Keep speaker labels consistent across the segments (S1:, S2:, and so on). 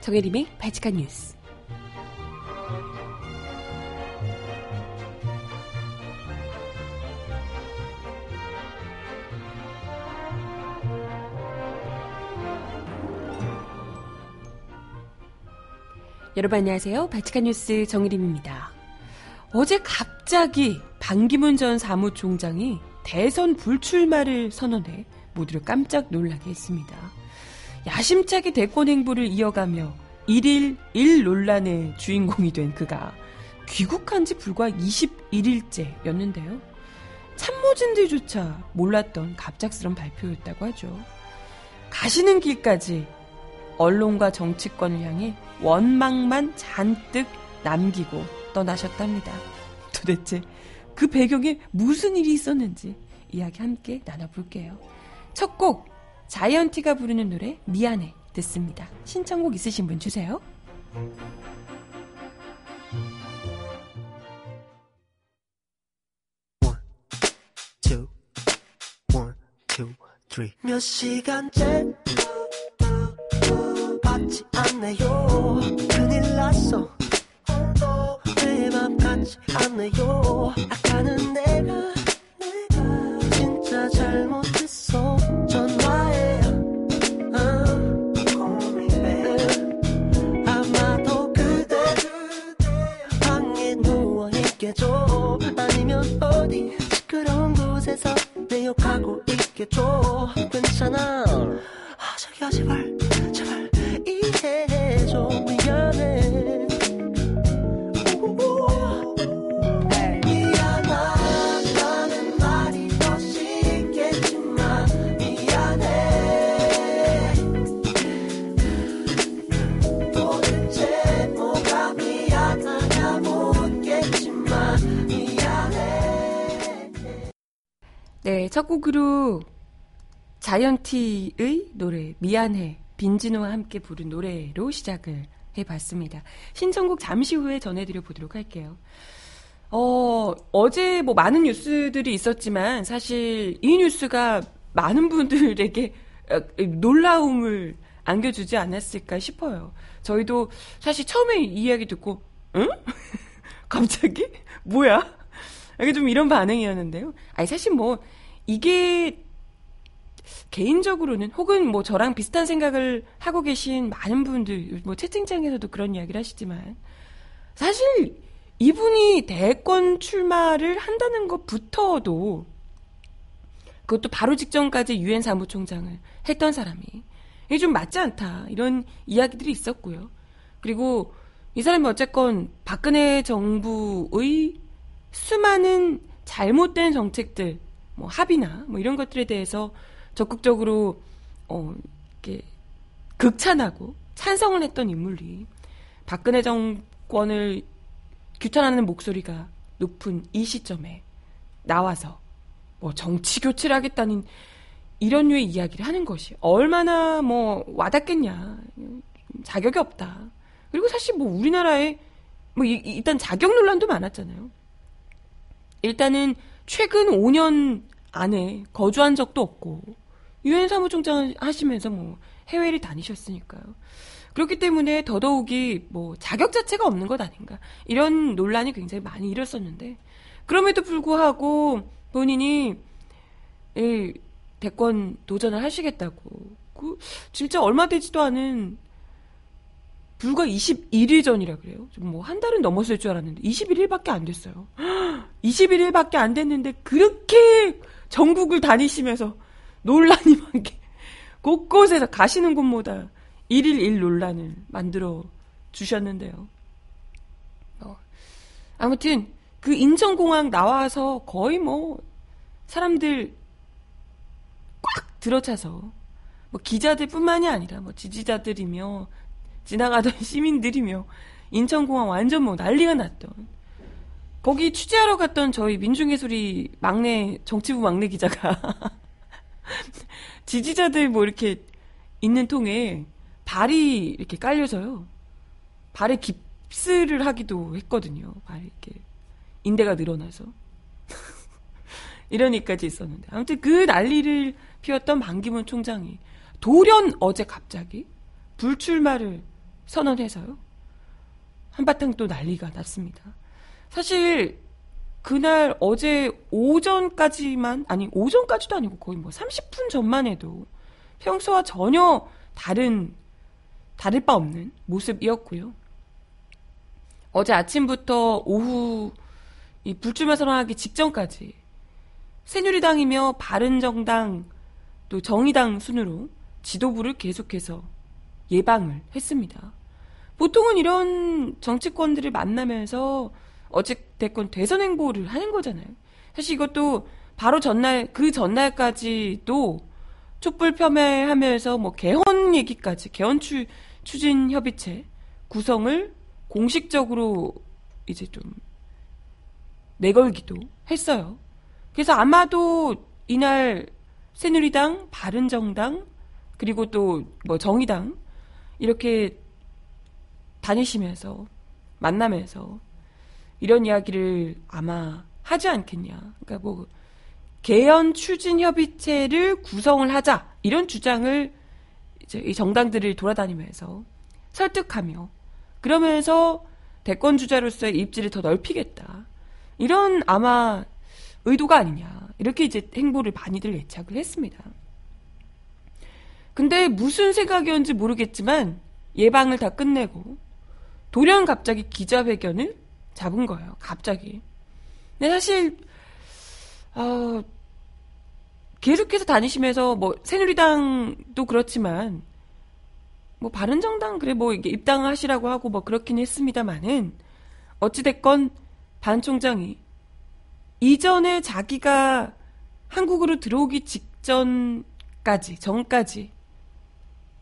S1: 정혜림의 바지칸 뉴스. 여러분 안녕하세요. 바치칸 뉴스 정일임입니다. 어제 갑자기 반기문 전 사무총장이 대선 불출마를 선언해 모두를 깜짝 놀라게 했습니다. 야심차게 대권 행보를 이어가며 1일 1 논란의 주인공이 된 그가 귀국한 지 불과 21일째였는데요. 참모진들조차 몰랐던 갑작스런 발표였다고 하죠. 가시는 길까지 언론과 정치권을 향해 원망만 잔뜩 남기고 떠나셨답니다. 도대체 그 배경에 무슨 일이 있었는지 이야기 함께 나눠볼게요. 첫 곡, 자이언티가 부르는 노래, 미안해. 듣습니다. 신청곡 있으신 분 주세요.
S2: 몇 시간째 받지 않네요 큰일 났어 내맘 같지 않네요 아까는 내가
S1: 첫 곡으로 자이언티의 노래 미안해 빈지노와 함께 부른 노래로 시작을 해봤습니다. 신청곡 잠시 후에 전해드려 보도록 할게요. 어, 어제 뭐 많은 뉴스들이 있었지만 사실 이 뉴스가 많은 분들에게 어, 놀라움을 안겨주지 않았을까 싶어요. 저희도 사실 처음에 이 이야기 듣고 응? 갑자기 뭐야? 이게 좀 이런 반응이었는데요. 아니 사실 뭐 이게 개인적으로는 혹은 뭐 저랑 비슷한 생각을 하고 계신 많은 분들 뭐 채팅창에서도 그런 이야기를 하시지만 사실 이분이 대권 출마를 한다는 것부터도 그것도 바로 직전까지 유엔 사무총장을 했던 사람이 이게 좀 맞지 않다 이런 이야기들이 있었고요. 그리고 이 사람이 어쨌건 박근혜 정부의 수많은 잘못된 정책들, 뭐 합의나 뭐 이런 것들에 대해서 적극적으로 어 이렇게 극찬하고 찬성을 했던 인물이 박근혜 정권을 규탄하는 목소리가 높은 이 시점에 나와서 뭐 정치 교체를 하겠다는 이런 류의 이야기를 하는 것이 얼마나 뭐 와닿겠냐 자격이 없다. 그리고 사실 뭐 우리나라에 뭐 일단 자격 논란도 많았잖아요. 일단은 최근 5년 안에 거주한 적도 없고 유엔 사무총장 하시면서 뭐 해외를 다니셨으니까요. 그렇기 때문에 더더욱이 뭐 자격 자체가 없는 것 아닌가 이런 논란이 굉장히 많이 일었었는데 그럼에도 불구하고 본인이 이 대권 도전을 하시겠다고 그 진짜 얼마 되지도 않은 불과 21일 전이라 그래요. 좀뭐한 달은 넘었을 줄 알았는데 21일밖에 안 됐어요. 21일밖에 안 됐는데 그렇게 전국을 다니시면서 논란이 많게 곳곳에서 가시는 곳마다 1일 1 논란을 만들어 주셨는데요. 어, 아무튼 그 인천공항 나와서 거의 뭐 사람들 꽉 들어차서 뭐 기자들뿐만이 아니라 뭐 지지자들이며 지나가던 시민들이며 인천공항 완전 뭐 난리가 났던 거기 취재하러 갔던 저희 민중예술이 막내 정치부 막내 기자가 지지자들 뭐 이렇게 있는 통에 발이 이렇게 깔려서요. 발에 깁스를 하기도 했거든요. 발이 이렇게 인대가 늘어나서 이런 일까지 있었는데 아무튼 그 난리를 피웠던 반기문 총장이 돌연 어제 갑자기 불출마를 선언해서요. 한바탕 또 난리가 났습니다. 사실 그날 어제 오전까지만 아니 오전까지도 아니고 거의 뭐 30분 전만 해도 평소와 전혀 다른 다를 바 없는 모습이었고요. 어제 아침부터 오후 이 불출마 선언하기 직전까지 새누리당이며 바른정당 또 정의당 순으로 지도부를 계속해서 예방을 했습니다. 보통은 이런 정치권들을 만나면서 어찌됐건 대선 행보를 하는 거잖아요. 사실 이것도 바로 전날, 그 전날까지도 촛불 폄훼하면서 뭐 개헌 얘기까지, 개헌 추, 추진 협의체 구성을 공식적으로 이제 좀 내걸기도 했어요. 그래서 아마도 이날 새누리당, 바른정당, 그리고 또 뭐 정의당 이렇게 다니시면서 만나면서 이런 이야기를 아마 하지 않겠냐. 그러니까 뭐 개헌 추진 협의체를 구성을 하자 이런 주장을 이제 이 정당들을 돌아다니면서 설득하며 그러면서 대권 주자로서의 입지를 더 넓히겠다. 이런 아마 의도가 아니냐. 이렇게 이제 행보를 많이들 예측을 했습니다. 근데 무슨 생각이었는지 모르겠지만 예방을 다 끝내고 돌연 갑자기 기자회견을 잡은 거예요. 갑자기. 근데 사실 어, 계속해서 다니시면서 뭐 새누리당도 그렇지만 뭐 바른정당 그래 뭐 이게 입당하시라고 하고 뭐 그렇긴 했습니다만은 어찌 됐건 반 총장이 이전에 자기가 한국으로 들어오기 직전까지 전까지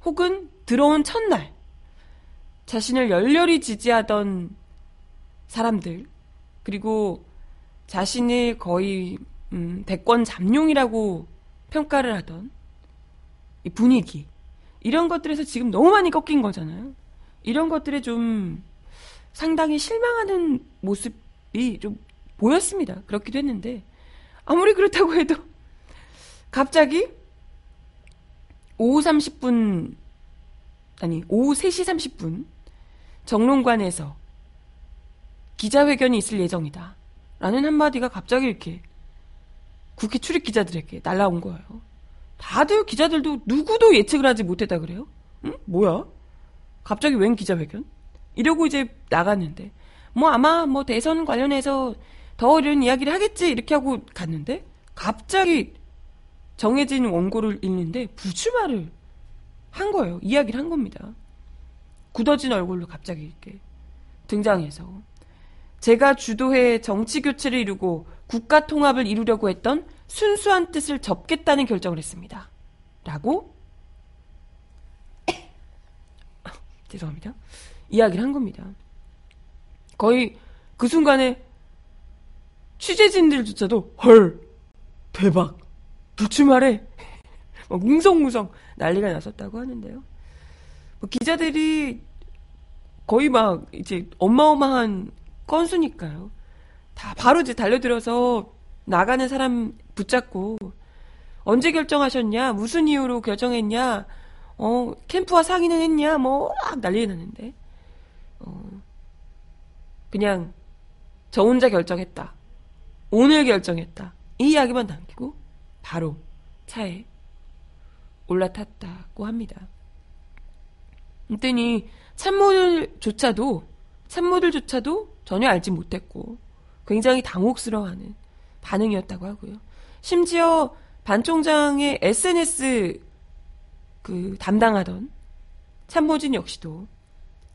S1: 혹은 들어온 첫날 자신을 열렬히 지지하던 사람들 그리고 자신을 거의 음, 대권 잠룡이라고 평가를 하던 이 분위기 이런 것들에서 지금 너무 많이 꺾인 거잖아요. 이런 것들에 좀 상당히 실망하는 모습이 좀 보였습니다. 그렇기도 했는데 아무리 그렇다고 해도 갑자기 오후 30분 아니 오후 3시 30분 정론관에서 기자회견이 있을 예정이다. 라는 한마디가 갑자기 이렇게 국회 출입 기자들에게 날라온 거예요. 다들 기자들도 누구도 예측을 하지 못했다 그래요? 응? 뭐야? 갑자기 웬 기자회견? 이러고 이제 나갔는데 뭐 아마 뭐 대선 관련해서 더 이런 이야기를 하겠지 이렇게 하고 갔는데 갑자기 정해진 원고를 읽는데 부추말을 한 거예요. 이야기를 한 겁니다. 굳어진 얼굴로 갑자기 이렇게 등장해서 제가 주도해 정치 교체를 이루고 국가 통합을 이루려고 했던 순수한 뜻을 접겠다는 결정을 했습니다. 라고 죄송합니다. 이야기를 한 겁니다. 거의 그 순간에 취재진들조차도 헐 대박 불출마래 막 웅성웅성 난리가 났었다고 하는데요. 뭐 기자들이 거의 막 이제 어마어마한 건수니까요. 다 바로 이제 달려들어서 나가는 사람 붙잡고 언제 결정하셨냐? 무슨 이유로 결정했냐? 어, 캠프와 상의는 했냐? 뭐, 막 난리 났는데. 어, 그냥 저 혼자 결정했다. 오늘 결정했다. 이 이야기만 남기고 바로 차에 올라탔다고 합니다. 그랬더니 참모들조차도 참모들조차도 전혀 알지 못했고 굉장히 당혹스러워하는 반응이었다고 하고요. 심지어 반 총장의 SNS 그 담당하던 참모진 역시도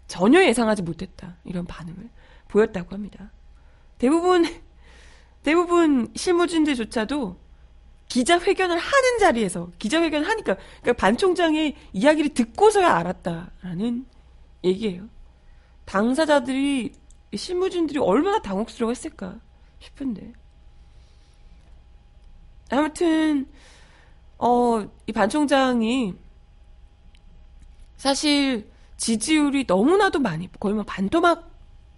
S1: 전혀 예상하지 못했다 이런 반응을 보였다고 합니다. 대부분 대부분 실무진들조차도 기자회견을 하는 자리에서 기자회견을 하니까 그러니까 반 총장의 이야기를 듣고서야 알았다라는 얘기예요. 당사자들이 실무진들이 얼마나 당혹스러워했을까 싶은데 아무튼 어, 이 반 총장이 사실 지지율이 너무나도 많이 거의 뭐 반토막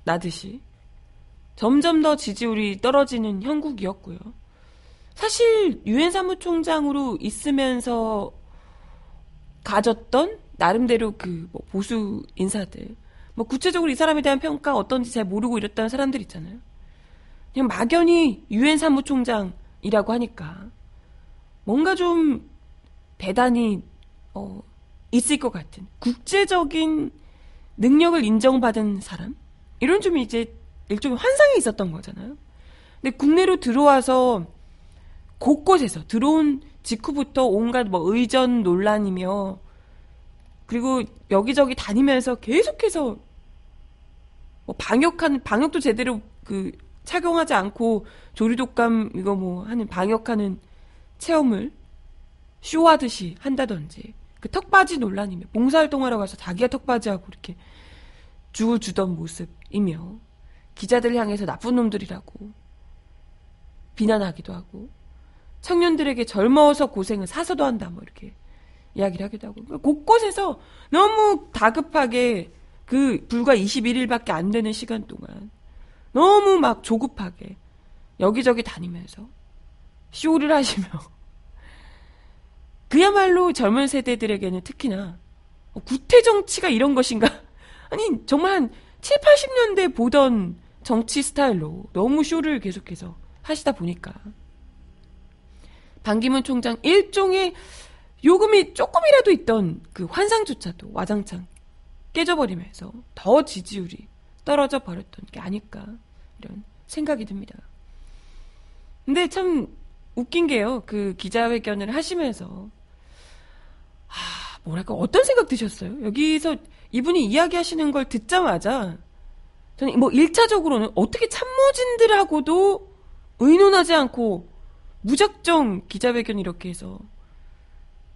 S1: 나듯이 점점 더 지지율이 떨어지는 형국이었고요. 사실 유엔 사무총장으로 있으면서 가졌던 나름대로 그 뭐 보수 인사들 뭐 구체적으로 이 사람에 대한 평가 어떤지 잘 모르고 이랬다는 사람들 있잖아요. 그냥 막연히 유엔 사무총장이라고 하니까 뭔가 좀 대단히 어 있을 것 같은 국제적인 능력을 인정받은 사람 이런 좀 이제 일종의 환상이 있었던 거잖아요. 근데 국내로 들어와서 곳곳에서 들어온 직후부터 온갖 뭐 의전 논란이며 그리고 여기저기 다니면서 계속해서 뭐 방역한 방역도 제대로 그 착용하지 않고 조리독감 이거 뭐 하는 방역하는 체험을 쇼하듯이 한다든지. 그 턱받이 논란이며 봉사활동하러 가서 자기가 턱받이하고 이렇게 죽을 주던 모습이며 기자들 향해서 나쁜 놈들이라고 비난하기도 하고 청년들에게 젊어서 고생을 사서도 한다 뭐 이렇게 이야기를 하기도 하고. 그러니까 곳곳에서 너무 다급하게 그 불과 21일밖에 안 되는 시간 동안 너무 막 조급하게 여기저기 다니면서 쇼를 하시며 그야말로 젊은 세대들에게는 특히나 어, 구태 정치가 이런 것인가? 아니 정말 한 7, 80년대 보던 정치 스타일로 너무 쇼를 계속해서 하시다 보니까 반기문 총장 일종의 요금이 조금이라도 있던 그 환상조차도 와장창 깨져버리면서 더 지지율이 떨어져 버렸던 게 아닐까 이런 생각이 듭니다. 근데 참 웃긴 게요. 그 기자회견을 하시면서 아, 뭐랄까 어떤 생각 드셨어요? 여기서 이분이 이야기하시는 걸 듣자마자 저는 뭐 1차적으로는 어떻게 참모진들하고도 의논하지 않고 무작정 기자회견 이렇게 해서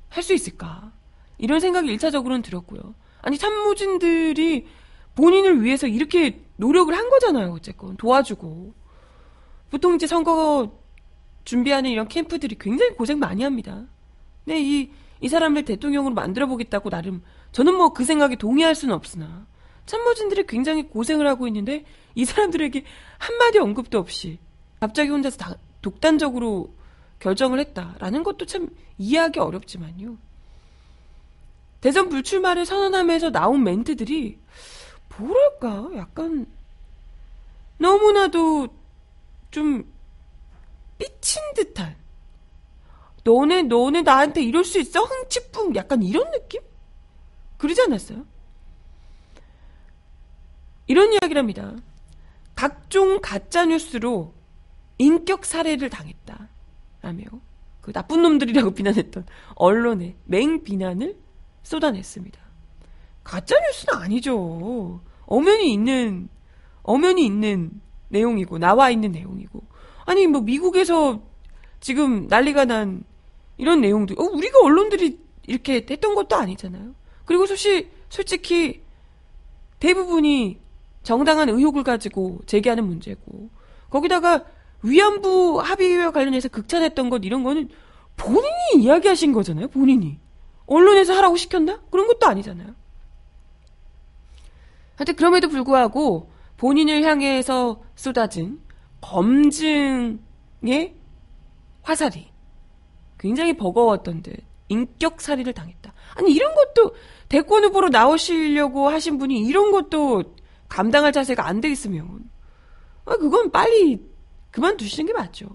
S1: 할 수 있을까? 이런 생각이 1차적으로는 들었고요. 아니 참모진들이 본인을 위해서 이렇게 노력을 한 거잖아요. 어쨌건 도와주고 보통 이제 선거 준비하는 이런 캠프들이 굉장히 고생 많이 합니다. 근데 이, 이 사람을 대통령으로 만들어 보겠다고 나름 저는 뭐 그 생각에 동의할 수는 없으나 참모진들이 굉장히 고생을 하고 있는데 이 사람들에게 한마디 언급도 없이 갑자기 혼자서 다 독단적으로 결정을 했다라는 것도 참 이해하기 어렵지만요. 대선 불출마를 선언하면서 나온 멘트들이 뭐랄까 약간 너무나도 좀 삐친 듯한 너네 너네 나한테 이럴 수 있어 흥치풍 약간 이런 느낌 그러지 않았어요? 이런 이야기랍니다. 각종 가짜 뉴스로 인격 살해를 당했다. 라며 그 나쁜 놈들이라고 비난했던 언론의 맹 비난을 쏟아냈습니다. 가짜 뉴스는 아니죠. 엄연히 있는 엄연히 있는 내용이고 나와 있는 내용이고 아니 뭐 미국에서 지금 난리가 난 이런 내용들 어, 우리가 언론들이 이렇게 했던 것도 아니잖아요. 그리고 솔직히 솔직히 대부분이 정당한 의혹을 가지고 제기하는 문제고 거기다가 위안부 합의와 관련해서 극찬했던 것 이런 거는 본인이 이야기하신 거잖아요. 본인이 언론에서 하라고 시켰나? 그런 것도 아니잖아요. 하여튼 그럼에도 불구하고 본인을 향해서 쏟아진 검증의 화살이 굉장히 버거웠던 듯 인격살이를 당했다. 아니 이런 것도 대권 후보로 나오시려고 하신 분이 이런 것도 감당할 자세가 안 돼 있으면 아, 그건 빨리 그만두시는 게 맞죠.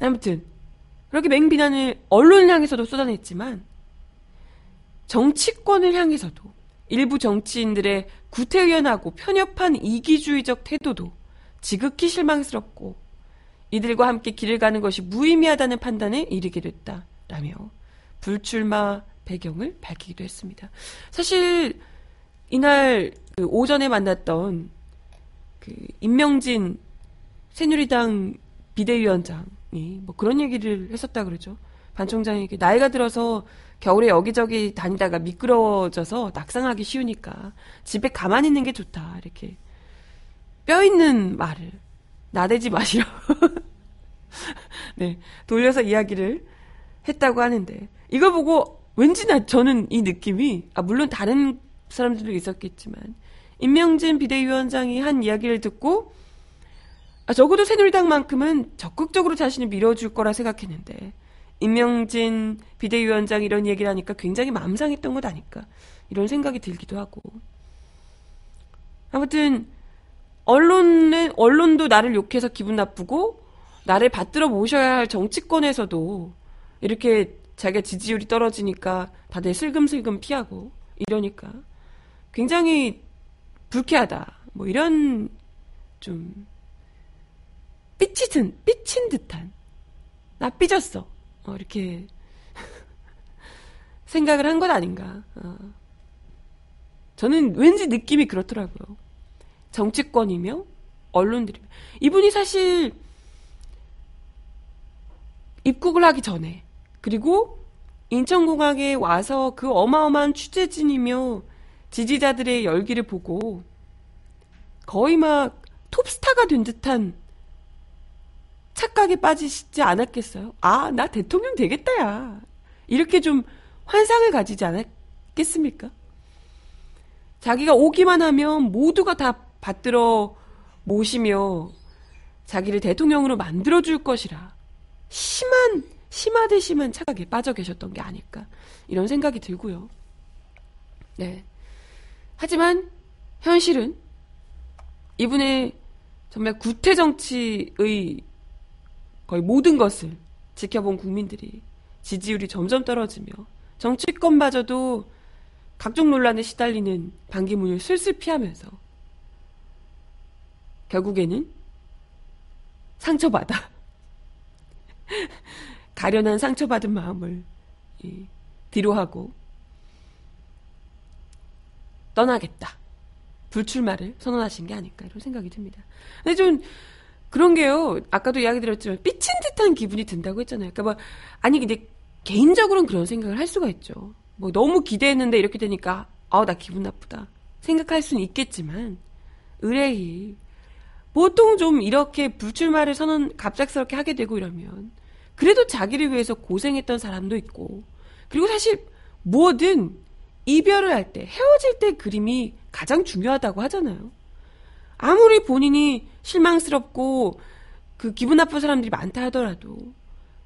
S1: 아무튼 그렇게 맹비난을 언론을 향해서도 쏟아냈지만 정치권을 향해서도 일부 정치인들의 구태의연하고 편협한 이기주의적 태도도 지극히 실망스럽고 이들과 함께 길을 가는 것이 무의미하다는 판단에 이르게 됐다라며 불출마 배경을 밝히기도 했습니다. 사실 이날 그 오전에 만났던 그 임명진 새누리당 비대위원장 이뭐 그런 얘기를 했었다 그러죠. 반 총장에게 나이가 들어서 겨울에 여기저기 다니다가 미끄러워져서 낙상하기 쉬우니까 집에 가만히 있는 게 좋다. 이렇게 뼈 있는 말을 나대지 마시라. 네. 돌려서 이야기를 했다고 하는데 이거 보고 왠지 나 저는 이 느낌이 아 물론 다른 사람들도 있었겠지만 임명진 비대위원장이 한 이야기를 듣고 아, 적어도 새누리당만큼은 적극적으로 자신을 밀어줄 거라 생각했는데 임명진 비대위원장 이런 얘기를 하니까 굉장히 맘상했던 것 아닐까 이런 생각이 들기도 하고 아무튼 언론은 언론도 나를 욕해서 기분 나쁘고 나를 받들어 모셔야 할 정치권에서도 이렇게 자기가 지지율이 떨어지니까 다들 슬금슬금 피하고 이러니까 굉장히 불쾌하다. 뭐 이런 좀 삐치든 삐친 듯한 나 삐졌어. 어, 이렇게 생각을 한것 아닌가. 어. 저는 왠지 느낌이 그렇더라고요. 정치권이며 언론들이며 이분이 사실 입국을 하기 전에 그리고 인천공항에 와서 그 어마어마한 취재진이며 지지자들의 열기를 보고 거의 막 톱스타가 된 듯한 착각에 빠지시지 않았겠어요? 아, 나 대통령 되겠다, 야. 이렇게 좀 환상을 가지지 않았겠습니까? 자기가 오기만 하면 모두가 다 받들어 모시며 자기를 대통령으로 만들어줄 것이라 심한, 심하되 심한 착각에 빠져 계셨던 게 아닐까. 이런 생각이 들고요. 네. 하지만 현실은 이분의 정말 구태 정치의 거의 모든 것을 지켜본 국민들이 지지율이 점점 떨어지며 정치권마저도 각종 논란에 시달리는 반기문을 슬슬 피하면서 결국에는 상처받아 가련한 상처받은 마음을 뒤로 하고 떠나겠다. 불출마를 선언하신 게 아닐까 이런 생각이 듭니다. 근데 좀 그런 게요. 아까도 이야기 드렸지만 삐친 듯한 기분이 든다고 했잖아요. 그러니까 뭐 아니 근데 개인적으로는 그런 생각을 할 수가 있죠. 뭐 너무 기대했는데 이렇게 되니까 아 나 기분 나쁘다 생각할 수는 있겠지만 의뢰이 보통 좀 이렇게 불출마를 선언 갑작스럽게 하게 되고 이러면 그래도 자기를 위해서 고생했던 사람도 있고 그리고 사실 뭐든 이별을 할 때 헤어질 때 그림이 가장 중요하다고 하잖아요. 아무리 본인이 실망스럽고 그 기분 나쁜 사람들이 많다 하더라도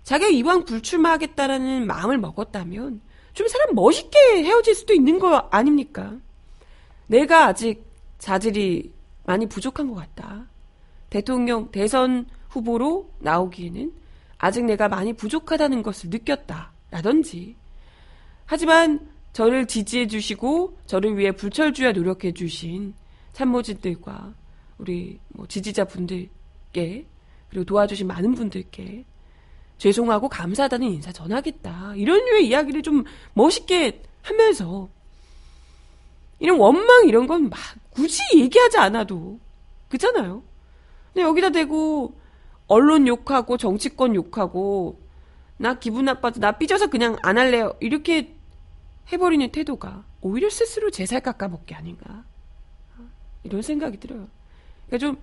S1: 자기가 이왕 불출마하겠다라는 마음을 먹었다면 좀 사람 멋있게 헤어질 수도 있는 거 아닙니까? 내가 아직 자질이 많이 부족한 것 같다. 대통령 대선 후보로 나오기에는 아직 내가 많이 부족하다는 것을 느꼈다. 라든지. 하지만 저를 지지해 주시고 저를 위해 불철주야 노력해 주신 참모진들과 우리 뭐 지지자 분들께 그리고 도와주신 많은 분들께 죄송하고 감사하다는 인사 전하겠다. 이런 류의 이야기를 좀 멋있게 하면서 이런 원망 이런 건 막 굳이 얘기하지 않아도 그렇잖아요. 근데 여기다 대고 언론 욕하고 정치권 욕하고 나 기분 나빠서 나 삐져서 그냥 안 할래요. 이렇게 해버리는 태도가 오히려 스스로 제살 깎아먹기 아닌가. 이런 생각이 들어요. 그러니까 좀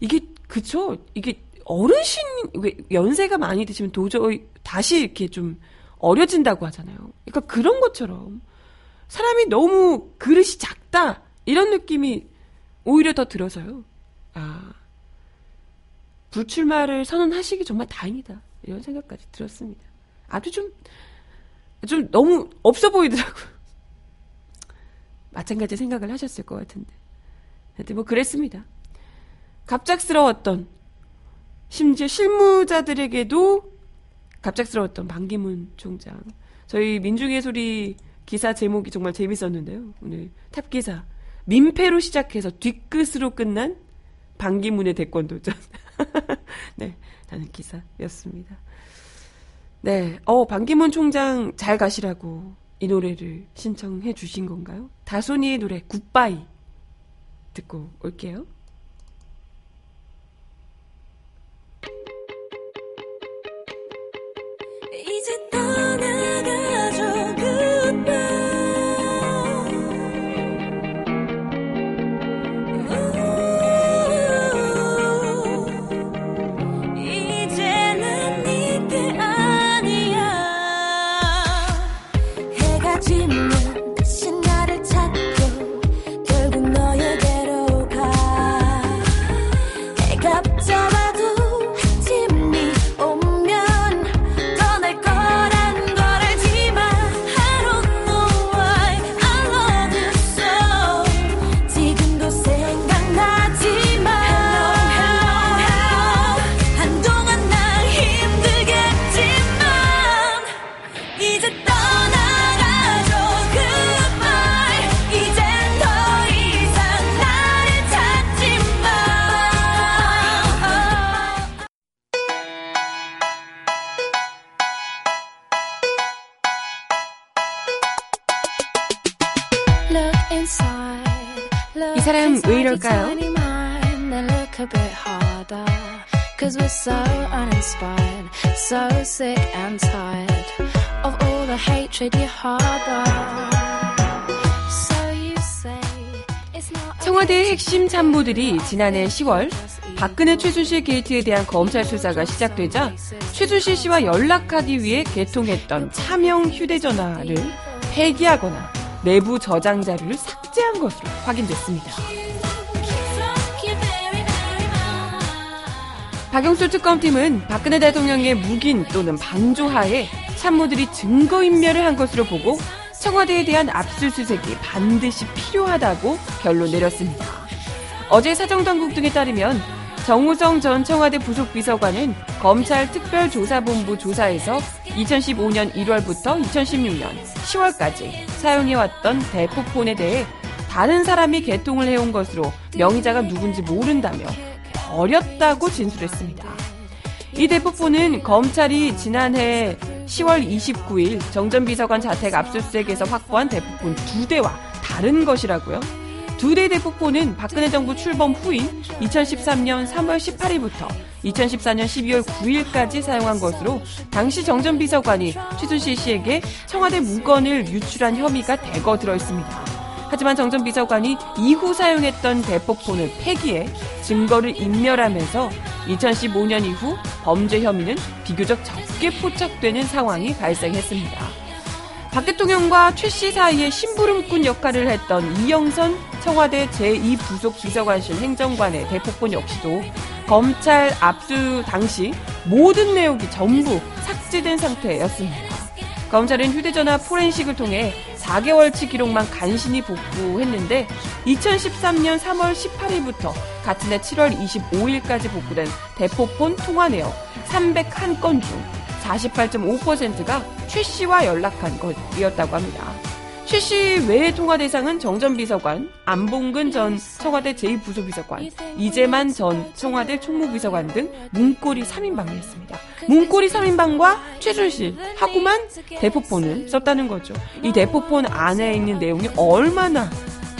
S1: 이게 그쵸? 이게 어르신 왜 연세가 많이 드시면 도저히 다시 이렇게 좀 어려진다고 하잖아요. 그러니까 그런 것처럼 사람이 너무 그릇이 작다 이런 느낌이 오히려 더 들어서요. 아 불출마를 선언하시기 정말 다행이다 이런 생각까지 들었습니다. 아주 좀좀 너무 없어 보이더라고요. 마찬가지 생각을 하셨을 것 같은데. 하여튼 뭐 그랬습니다. 갑작스러웠던 심지어 실무자들에게도 갑작스러웠던 반기문 총장. 저희 민중의 소리 기사 제목이 정말 재밌었는데요. 오늘 탑 기사. 민폐로 시작해서 뒤끝으로 끝난 반기문의 대권 도전. 네, 라는 기사였습니다. 네, 어, 반기문 총장 잘 가시라고 이 노래를 신청해 주신 건가요? 다소니의 노래 굿바이 듣고 올게요.
S3: Cause we're so uninspired, so sick and tired of all the hatred you harbor. So you say it's not
S1: 청와대의 핵심 참모들이 지난해 10월 박근혜 최순실 게이트에 대한 검찰 수사가 시작되자 최순실 씨와 연락하기 위해 개통했던 차명 휴대전화를 폐기하거나 내부 저장 자료를 삭제한 것으로 확인됐습니다. 박영수 특검팀은 박근혜 대통령의 묵인 또는 방조하에 참모들이 증거인멸을 한 것으로 보고 청와대에 대한 압수수색이 반드시 필요하다고 결론 내렸습니다. 어제 사정당국 등에 따르면 정우성 전 청와대 부속비서관은 검찰 특별조사본부 조사에서 2015년 1월부터 2016년 10월까지 사용해왔던 대포폰에 대해 다른 사람이 개통을 해온 것으로 명의자가 누군지 모른다며 버렸다고 진술했습니다. 이 대포폰은 검찰이 지난해 10월 29일 정전 비서관 자택 압수수색에서 확보한 대포폰 두 대와 다른 것이라고요. 두 대의 대포폰은 박근혜 정부 출범 후인 2013년 3월 18일부터 2014년 12월 9일까지 사용한 것으로 당시 정전 비서관이 최순실 씨에게 청와대 문건을 유출한 혐의가 대거 들어 있습니다. 하지만 정전 비서관이 이후 사용했던 대포폰을 폐기해 증거를 인멸하면서 2015년 이후 범죄 혐의는 비교적 적게 포착되는 상황이 발생했습니다. 박 대통령과 최 씨 사이에 심부름꾼 역할을 했던 이영선 청와대 제2부속 비서관실 행정관의 대포폰 역시도 검찰 압수 당시 모든 내용이 전부 삭제된 상태였습니다. 검찰은 휴대전화 포렌식을 통해 4개월치 기록만 간신히 복구했는데 2013년 3월 18일부터 같은 해 7월 25일까지 복구된 대포폰 통화 내역 301건 중 48.5%가 최 씨와 연락한 것이었다고 합니다. 최씨 외의 통화 대상은 정전 비서관, 안봉근 전 청와대 제2부소비서관, 이재만 전 청와대 총무비서관 등 문고리 3인방이었습니다. 문고리 3인방과 최순실 하고만 대포폰을 썼다는 거죠. 이 대포폰 안에 있는 내용이 얼마나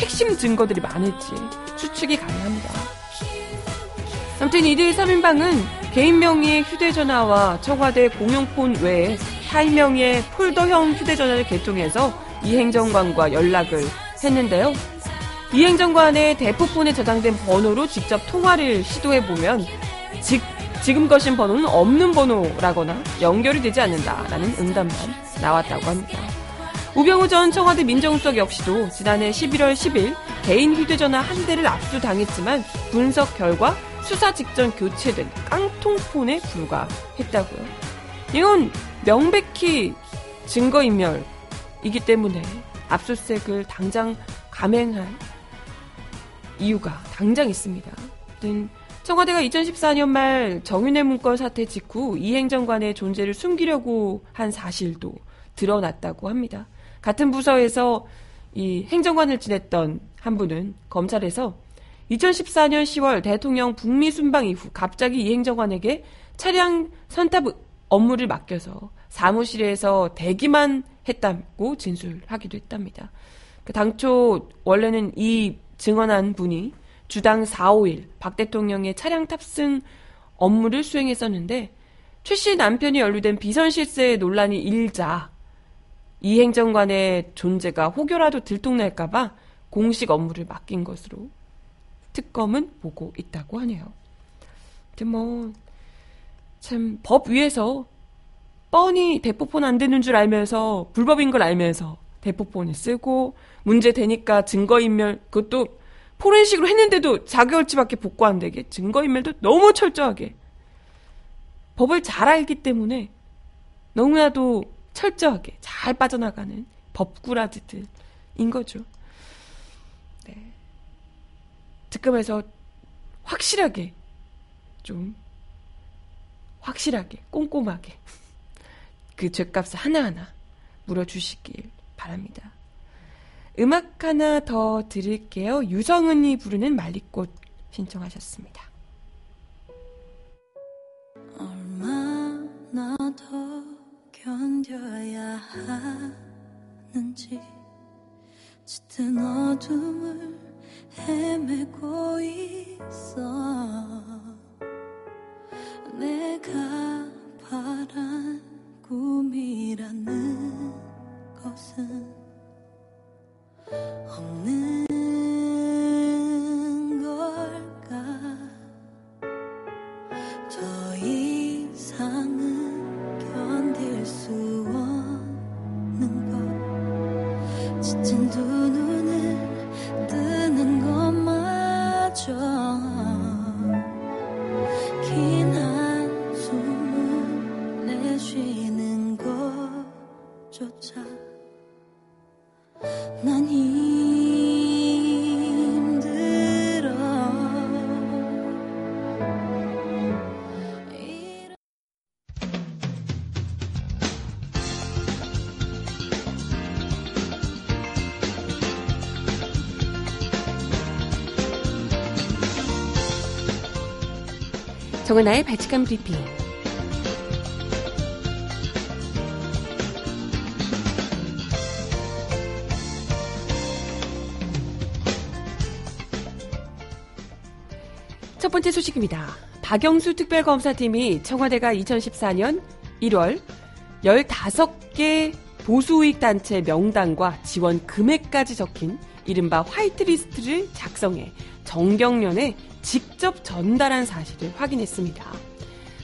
S1: 핵심 증거들이 많을지 추측이 가능합니다. 아무튼 이들 3인방은 개인 명의의 휴대전화와 청와대 공용폰 외에 타인 명의의 폴더형 휴대전화를 개통해서 이 행정관과 연락을 했는데요. 이 행정관의 대포폰에 저장된 번호로 직접 통화를 시도해보면 즉, 지금 거신 번호는 없는 번호라거나 연결이 되지 않는다라는 응답만 나왔다고 합니다. 우병우 전 청와대 민정수석 역시도 지난해 11월 10일 개인 휴대전화 한 대를 압수당했지만 분석 결과 수사 직전 교체된 깡통폰에 불과했다고요. 이건 명백히 증거인멸 이기 때문에 압수수색을 당장 감행한 이유가 당장 있습니다. 청와대가 2014년 말 정윤회 문건 사태 직후 이 행정관의 존재를 숨기려고 한 사실도 드러났다고 합니다. 같은 부서에서 이 행정관을 지냈던 한 분은 검찰에서 2014년 10월 대통령 북미 순방 이후 갑자기 이 행정관에게 차량 선탑 업무를 맡겨서 사무실에서 대기만 했다고 진술하기도 했답니다. 그 당초 원래는 이 증언한 분이 주당 4, 5일 박 대통령의 차량 탑승 업무를 수행했었는데 최 씨 남편이 연루된 비선 실세 논란이 일자 이 행정관의 존재가 혹여라도 들통날까봐 공식 업무를 맡긴 것으로 특검은 보고 있다고 하네요. 뭐, 참, 법 위에서 뻔히 대포폰 안 되는 줄 알면서, 불법인 걸 알면서 대포폰을 쓰고, 문제 되니까 증거인멸, 그것도 포렌식으로 했는데도 4개월치밖에 복구 안 되게, 증거인멸도 너무 철저하게. 법을 잘 알기 때문에 너무나도 철저하게 잘 빠져나가는 법꾸라지들인 거죠. 네. 특검에서 확실하게 좀 확실하게 꼼꼼하게 그 죄값을 하나하나 물어주시길 바랍니다. 음악 하나 더 들을게요. 유성은이 부르는 말리꽃 신청하셨습니다.
S3: 얼마나 더 견뎌야 하는지
S4: 짙은 어둠을 헤매고 있어 내가 바란 꿈이라는 것은 없는
S1: 정은아의 발칙한 브리핑. 첫 번째 소식입니다. 박영수 특별검사팀이 청와대가 2014년 1월 15개 보수이익단체 명단과 지원 금액까지 적힌 이른바 화이트리스트를 작성해 정경련에 직접 전달한 사실을 확인했습니다.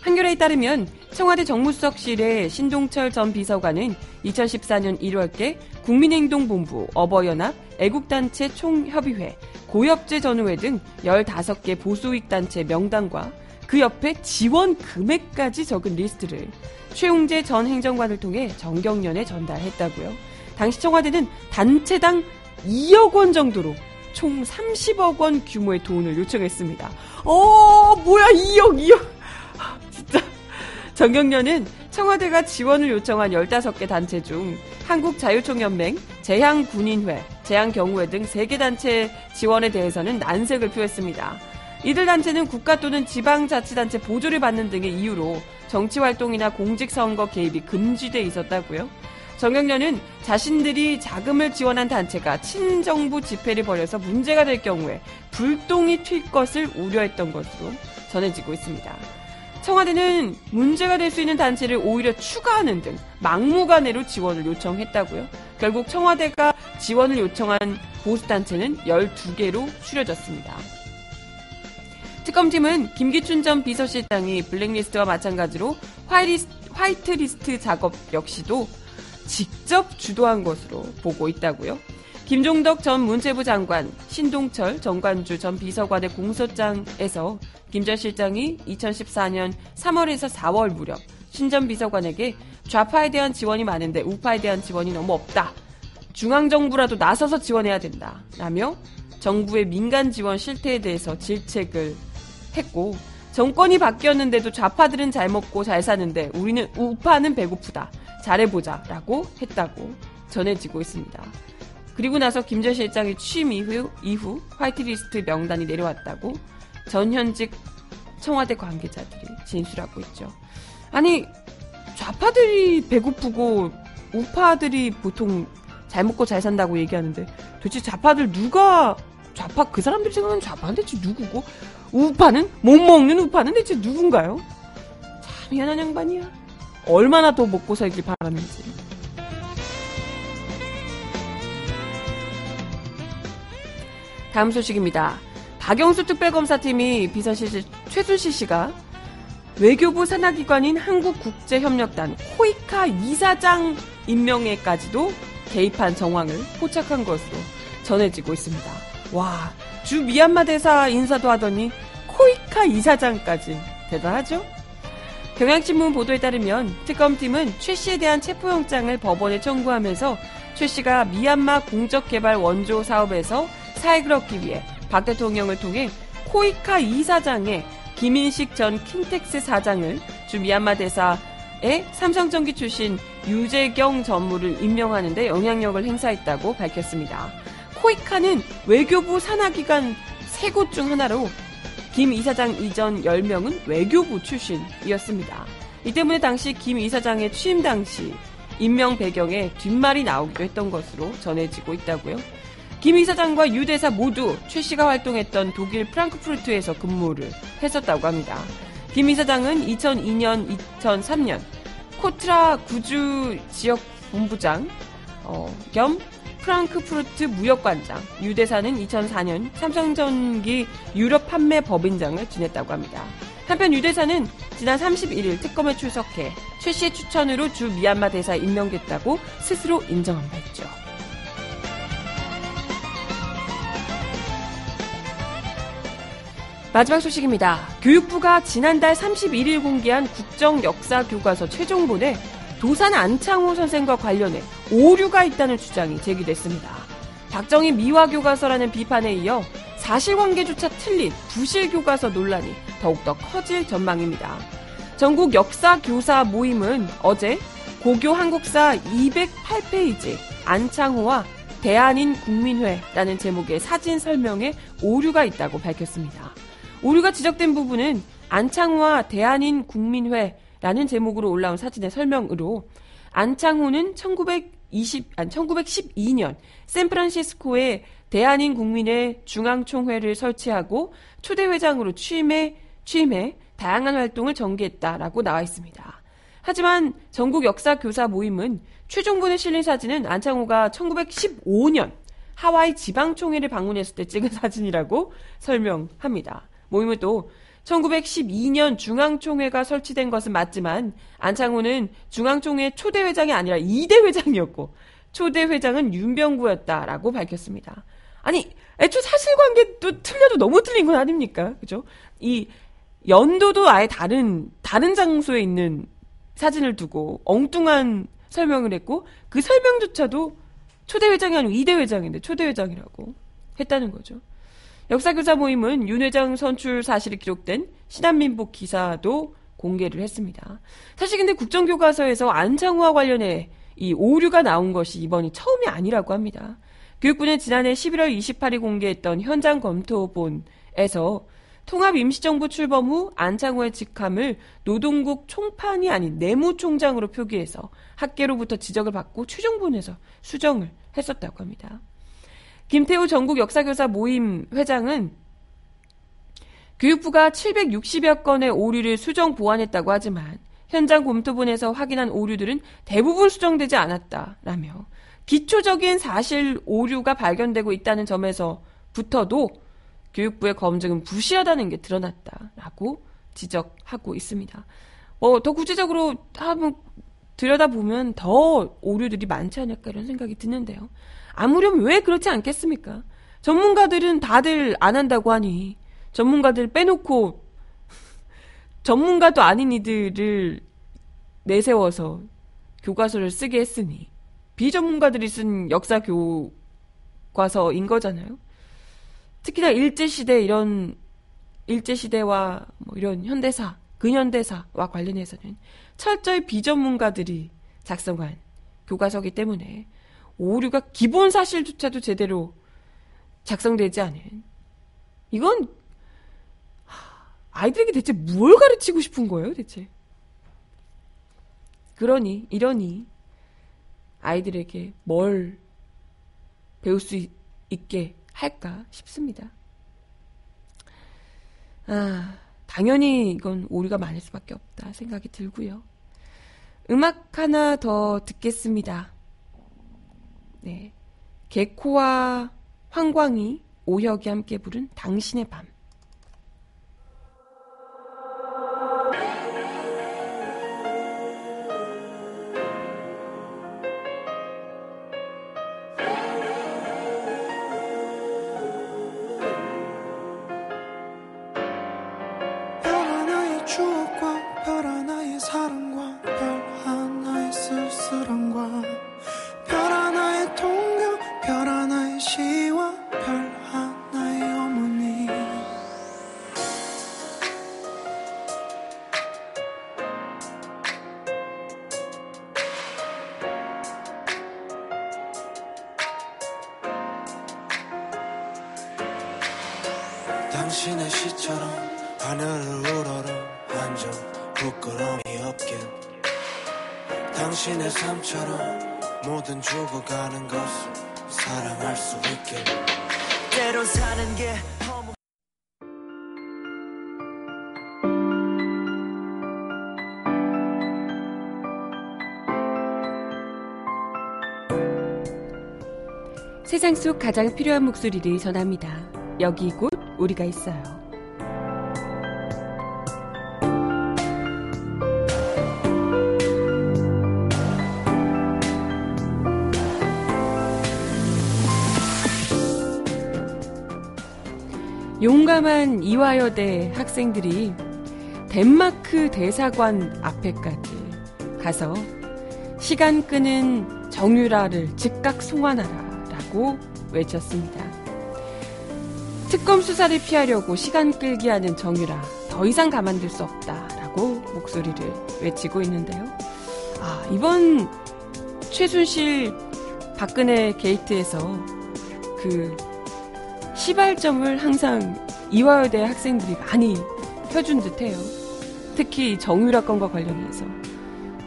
S1: 한겨레에 따르면 청와대 정무수석실의 신동철 전 비서관은 2014년 1월께 국민행동본부, 어버연합, 애국단체 총협의회, 고엽제 전우회 등 15개 보수이익단체 명단과 그 옆에 지원 금액까지 적은 리스트를 최웅재 전 행정관을 통해 정경련에 전달했다고요. 당시 청와대는 단체당 2억 원 정도로 총 30억 원 규모의 돈을 요청했습니다. 어, 뭐야, 2억, 2억. 진짜. 정경련은 청와대가 지원을 요청한 15개 단체 중 한국자유총연맹, 재향군인회, 재향경우회 등 3개 단체 지원에 대해서는 난색을 표했습니다. 이들 단체는 국가 또는 지방자치단체 보조를 받는 등의 이유로 정치활동이나 공직선거 개입이 금지돼 있었다고요. 정경련은 자신들이 자금을 지원한 단체가 친정부 집회를 벌여서 문제가 될 경우에 불똥이 튈 것을 우려했던 것으로 전해지고 있습니다. 청와대는 문제가 될 수 있는 단체를 오히려 추가하는 등 막무가내로 지원을 요청했다고요. 결국 청와대가 지원을 요청한 보수단체는 12개로 추려졌습니다. 특검팀은 김기춘 전 비서실장이 블랙리스트와 마찬가지로 화이리스, 화이트리스트 작업 역시도 직접 주도한 것으로 보고 있다고요. 김종덕 전 문체부 장관, 신동철 정관주 전 비서관의 공소장에서 김 전 실장이 2014년 3월에서 4월 무렵 신 전 비서관에게 좌파에 대한 지원이 많은데 우파에 대한 지원이 너무 없다. 중앙정부라도 나서서 지원해야 된다. 라며 정부의 민간 지원 실태에 대해서 질책을 했고 정권이 바뀌었는데도 좌파들은 잘 먹고 잘 사는데 우리는 우파는 배고프다. 잘해보자. 라고 했다고 전해지고 있습니다. 그리고 나서 김전 실장이 취임 이후, 이후 화이트리스트 명단이 내려왔다고 전현직 청와대 관계자들이 진술하고 있죠. 아니, 좌파들이 배고프고 우파들이 보통 잘 먹고 잘 산다고 얘기하는데 도대체 좌파들 누가 좌파 그 사람들이 생각하는 좌파는 대체 누구고 우파는 못 먹는 우파는 대체 누군가요? 참 미안한 양반이야. 얼마나 더 먹고 살길 바라는지. 다음 소식입니다. 박영수 특별검사팀이 비서실 최순실 씨가 외교부 산하기관인 한국국제협력단 코이카 이사장 임명에까지도 개입한 정황을 포착한 것으로 전해지고 있습니다. 와, 주 미얀마 대사 인사도 하더니 코이카 이사장까지 대단하죠? 경향신문 보도에 따르면 특검팀은 최 씨에 대한 체포영장을 법원에 청구하면서 최 씨가 미얀마 공적개발 원조 사업에서 사익을 얻기 위해 박 대통령을 통해 코이카 이사장에 김인식 전 킨텍스 사장을 주 미얀마 대사에 삼성전기 출신 유재경 전무를 임명하는데 영향력을 행사했다고 밝혔습니다. 코이카는 외교부 산하기관 세 곳 중 하나로 김 이사장 이전 10명은 외교부 출신이었습니다. 이 때문에 당시 김 이사장의 취임 당시 임명 배경에 뒷말이 나오기도 했던 것으로 전해지고 있다고요. 김 이사장과 유 대사 모두 최 씨가 활동했던 독일 프랑크푸르트에서 근무를 했었다고 합니다. 김 이사장은 2002년, 2003년 코트라 구주 지역 본부장 어, 겸 프랑크푸르트 무역관장, 유 대사는 2004년 삼성전기 유럽 판매 법인장을 지냈다고 합니다. 한편 유 대사는 지난 31일 특검에 출석해 최 씨의 추천으로 주 미얀마 대사에 임명됐다고 스스로 인정한 바 있죠. 마지막 소식입니다. 교육부가 지난달 31일 공개한 국정 역사 교과서 최종본에 도산 안창호 선생과 관련해 오류가 있다는 주장이 제기됐습니다. 박정희 미화 교과서라는 비판에 이어 사실관계조차 틀린 부실 교과서 논란이 더욱더 커질 전망입니다. 전국 역사 교사 모임은 어제 고교 한국사 208페이지 안창호와 대한인 국민회라는 제목의 사진 설명에 오류가 있다고 밝혔습니다. 오류가 지적된 부분은 안창호와 대한인 국민회 라는 제목으로 올라온 사진의 설명으로 안창호는 1920, 아니, 1912년 샌프란시스코에 대한인 국민회 중앙총회를 설치하고 초대 회장으로 취임해, 취임해 다양한 활동을 전개했다라고 나와 있습니다. 하지만 전국 역사 교사 모임은 최종본에 실린 사진은 안창호가 1915년 하와이 지방총회를 방문했을 때 찍은 사진이라고 설명합니다. 모임은 또 1912년 중앙총회가 설치된 것은 맞지만 안창호는 중앙총회 초대 회장이 아니라 2대 회장이었고 초대 회장은 윤병구였다라고 밝혔습니다. 아니 애초 사실관계도 틀려도 너무 틀린 건 아닙니까? 그죠? 이 연도도 아예 다른 다른 장소에 있는 사진을 두고 엉뚱한 설명을 했고 그 설명조차도 초대 회장이 아니고 2대 회장인데 초대 회장이라고 했다는 거죠. 역사교사 모임은 윤 회장 선출 사실이 기록된 신한민복 기사도 공개를 했습니다. 사실 근데 국정교과서에서 안창호와 관련해 이 오류가 나온 것이 이번이 처음이 아니라고 합니다. 교육부는 지난해 11월 28일 공개했던 현장 검토본에서 통합 임시정부 출범 후 안창호의 직함을 노동국 총판이 아닌 내무총장으로 표기해서 학계로부터 지적을 받고 최종본에서 수정을 했었다고 합니다. 김태우 전국 역사교사 모임 회장은 교육부가 760여 건의 오류를 수정 보완했다고 하지만 현장 검토본에서 확인한 오류들은 대부분 수정되지 않았다라며 기초적인 사실 오류가 발견되고 있다는 점에서부터도 교육부의 검증은 부실하다는 게 드러났다라고 지적하고 있습니다. 뭐더 구체적으로 한번 들여다보면 더 오류들이 많지 않을까 이런 생각이 드는데요. 아무렴 왜 그렇지 않겠습니까? 전문가들은 다들 안 한다고 하니 전문가들 빼놓고 전문가도 아닌 이들을 내세워서 교과서를 쓰게 했으니 비전문가들이 쓴 역사 교과서인 거잖아요. 특히나 일제 시대 이런 일제 시대와 뭐 이런 현대사, 근현대사와 관련해서는 철저히 비전문가들이 작성한 교과서기 때문에 오류가 기본 사실조차도 제대로 작성되지 않은 이건 아이들에게 대체 뭘 가르치고 싶은 거예요, 대체? 그러니 이러니 아이들에게 뭘 배울 수 있, 있게 할까 싶습니다. 아, 당연히 이건 오류가 많을 수밖에 없다 생각이 들고요. 음악 하나 더 듣겠습니다. 네. 개코와 황광이 오혁이 함께 부른 당신의 밤.
S5: 처럼 모든 죽어가는 것을 사랑할 수 있게
S2: 때론 사는 게
S1: 세상 속 가장 필요한 목소리를 전합니다. 여기 곧 우리가 있어요. 용감한 이화여대 학생들이 덴마크 대사관 앞에까지 가서 시간 끄는 정유라를 즉각 송환하라라고 외쳤습니다. 특검 수사를 피하려고 시간 끌기 하는 정유라 더 이상 가만둘 수 없다라고 목소리를 외치고 있는데요. 아, 이번 최순실 박근혜 게이트에서 그 시발점을 항상 이화여대 학생들이 많이 펴준 듯해요. 특히 정유라 건과 관련해서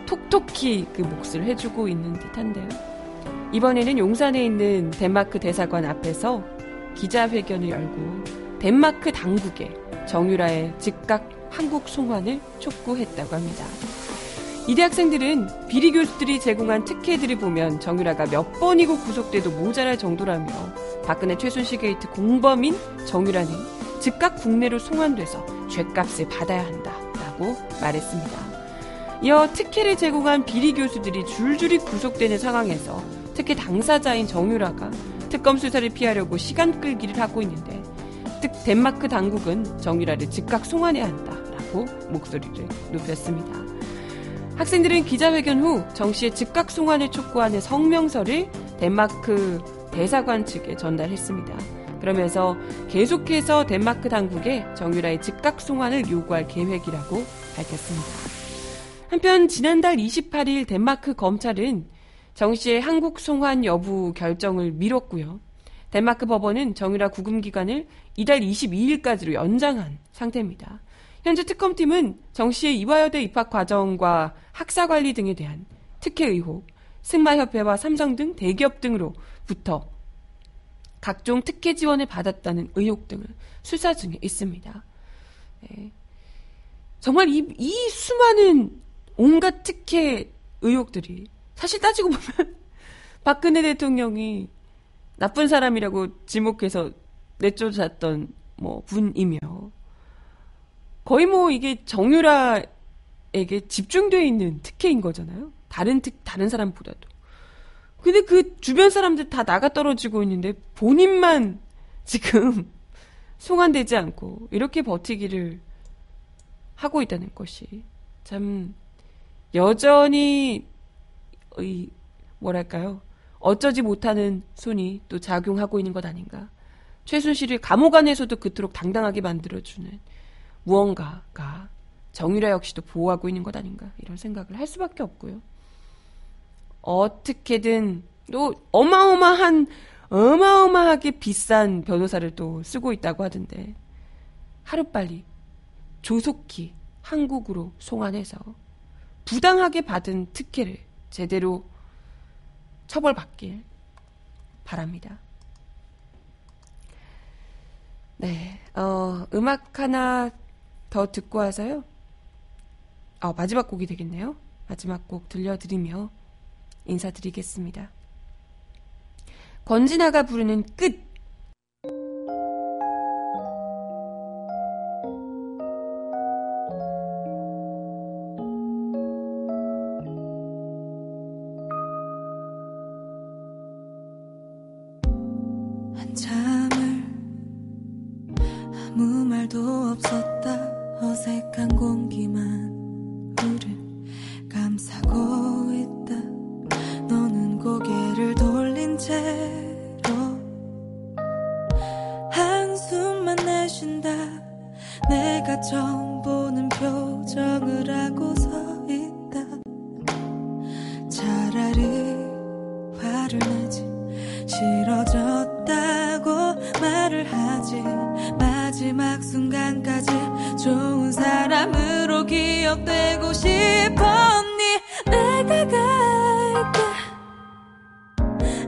S1: 톡톡히 그 몫을 해주고 있는 듯한데요. 이번에는 용산에 있는 덴마크 대사관 앞에서 기자회견을 열고 덴마크 당국에 정유라의 즉각 한국 송환을 촉구했다고 합니다. 이대 학생들은 비리 교수들이 제공한 특혜들을 보면 정유라가 몇 번이고 구속돼도 모자랄 정도라며 박근혜 최순실 게이트 공범인 정유라는 즉각 국내로 송환돼서 죗값을 받아야 한다라고 말했습니다. 이어 특혜를 제공한 비리 교수들이 줄줄이 구속되는 상황에서 특히 당사자인 정유라가 특검 수사를 피하려고 시간 끌기를 하고 있는데 특 덴마크 당국은 정유라를 즉각 송환해야 한다라고 목소리를 높였습니다. 학생들은 기자회견 후 정 씨의 즉각 송환을 촉구하는 성명서를 덴마크 대사관 측에 전달했습니다. 그러면서 계속해서 덴마크 당국에 정유라의 즉각 송환을 요구할 계획이라고 밝혔습니다. 한편 지난달 28일 덴마크 검찰은 정 씨의 한국 송환 여부 결정을 미뤘고요. 덴마크 법원은 정유라 구금 기간을 이달 22일까지로 연장한 상태입니다. 현재 특검팀은 정 씨의 이화여대 입학 과정과 학사 관리 등에 대한 특혜 의혹, 승마협회와 삼성 등 대기업 등으로부터 각종 특혜 지원을 받았다는 의혹 등을 수사 중에 있습니다. 네. 정말 이, 이 수많은 온갖 특혜 의혹들이 사실 따지고 보면 박근혜 대통령이 나쁜 사람이라고 지목해서 내쫓았던 뭐 분이며 거의 뭐 이게 정유라에게 집중되어 있는 특혜인 거잖아요. 다른 특 다른 사람보다도. 근데 그 주변 사람들 다 나가 떨어지고 있는데 본인만 지금 송환되지 않고 이렇게 버티기를 하고 있다는 것이 참 여전히 이 뭐랄까요 어쩌지 못하는 손이 또 작용하고 있는 것 아닌가 최순실을 감옥 안에서도 그토록 당당하게 만들어주는 무언가가 정유라 역시도 보호하고 있는 것 아닌가 이런 생각을 할 수밖에 없고요. 어떻게든 또 어마어마한 어마어마하게 비싼 변호사를 또 쓰고 있다고 하던데 하루빨리 조속히 한국으로 송환해서 부당하게 받은 특혜를 제대로 처벌받길 바랍니다. 네, 어, 음악 하나 더 듣고 와서요. 어, 마지막 곡이 되겠네요. 마지막 곡 들려드리며 인사드리겠습니다. 권진아가 부르는 끝!
S4: 하지 마지막 순간까지 좋은 사람으로 기억되고 싶었니 내가 갈게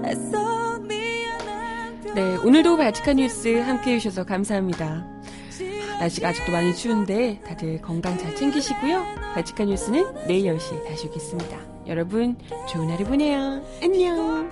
S4: 애써 미안해 네, 오늘도 바티칸 뉴스 함께 해 주셔서 감사합니다. 날씨가 아직도 많이 추운데 다들 건강 잘 챙기시고요. 바티칸 뉴스는 내일 10시에 다시 오겠습니다. 여러분, 좋은 하루 보내요. 안녕.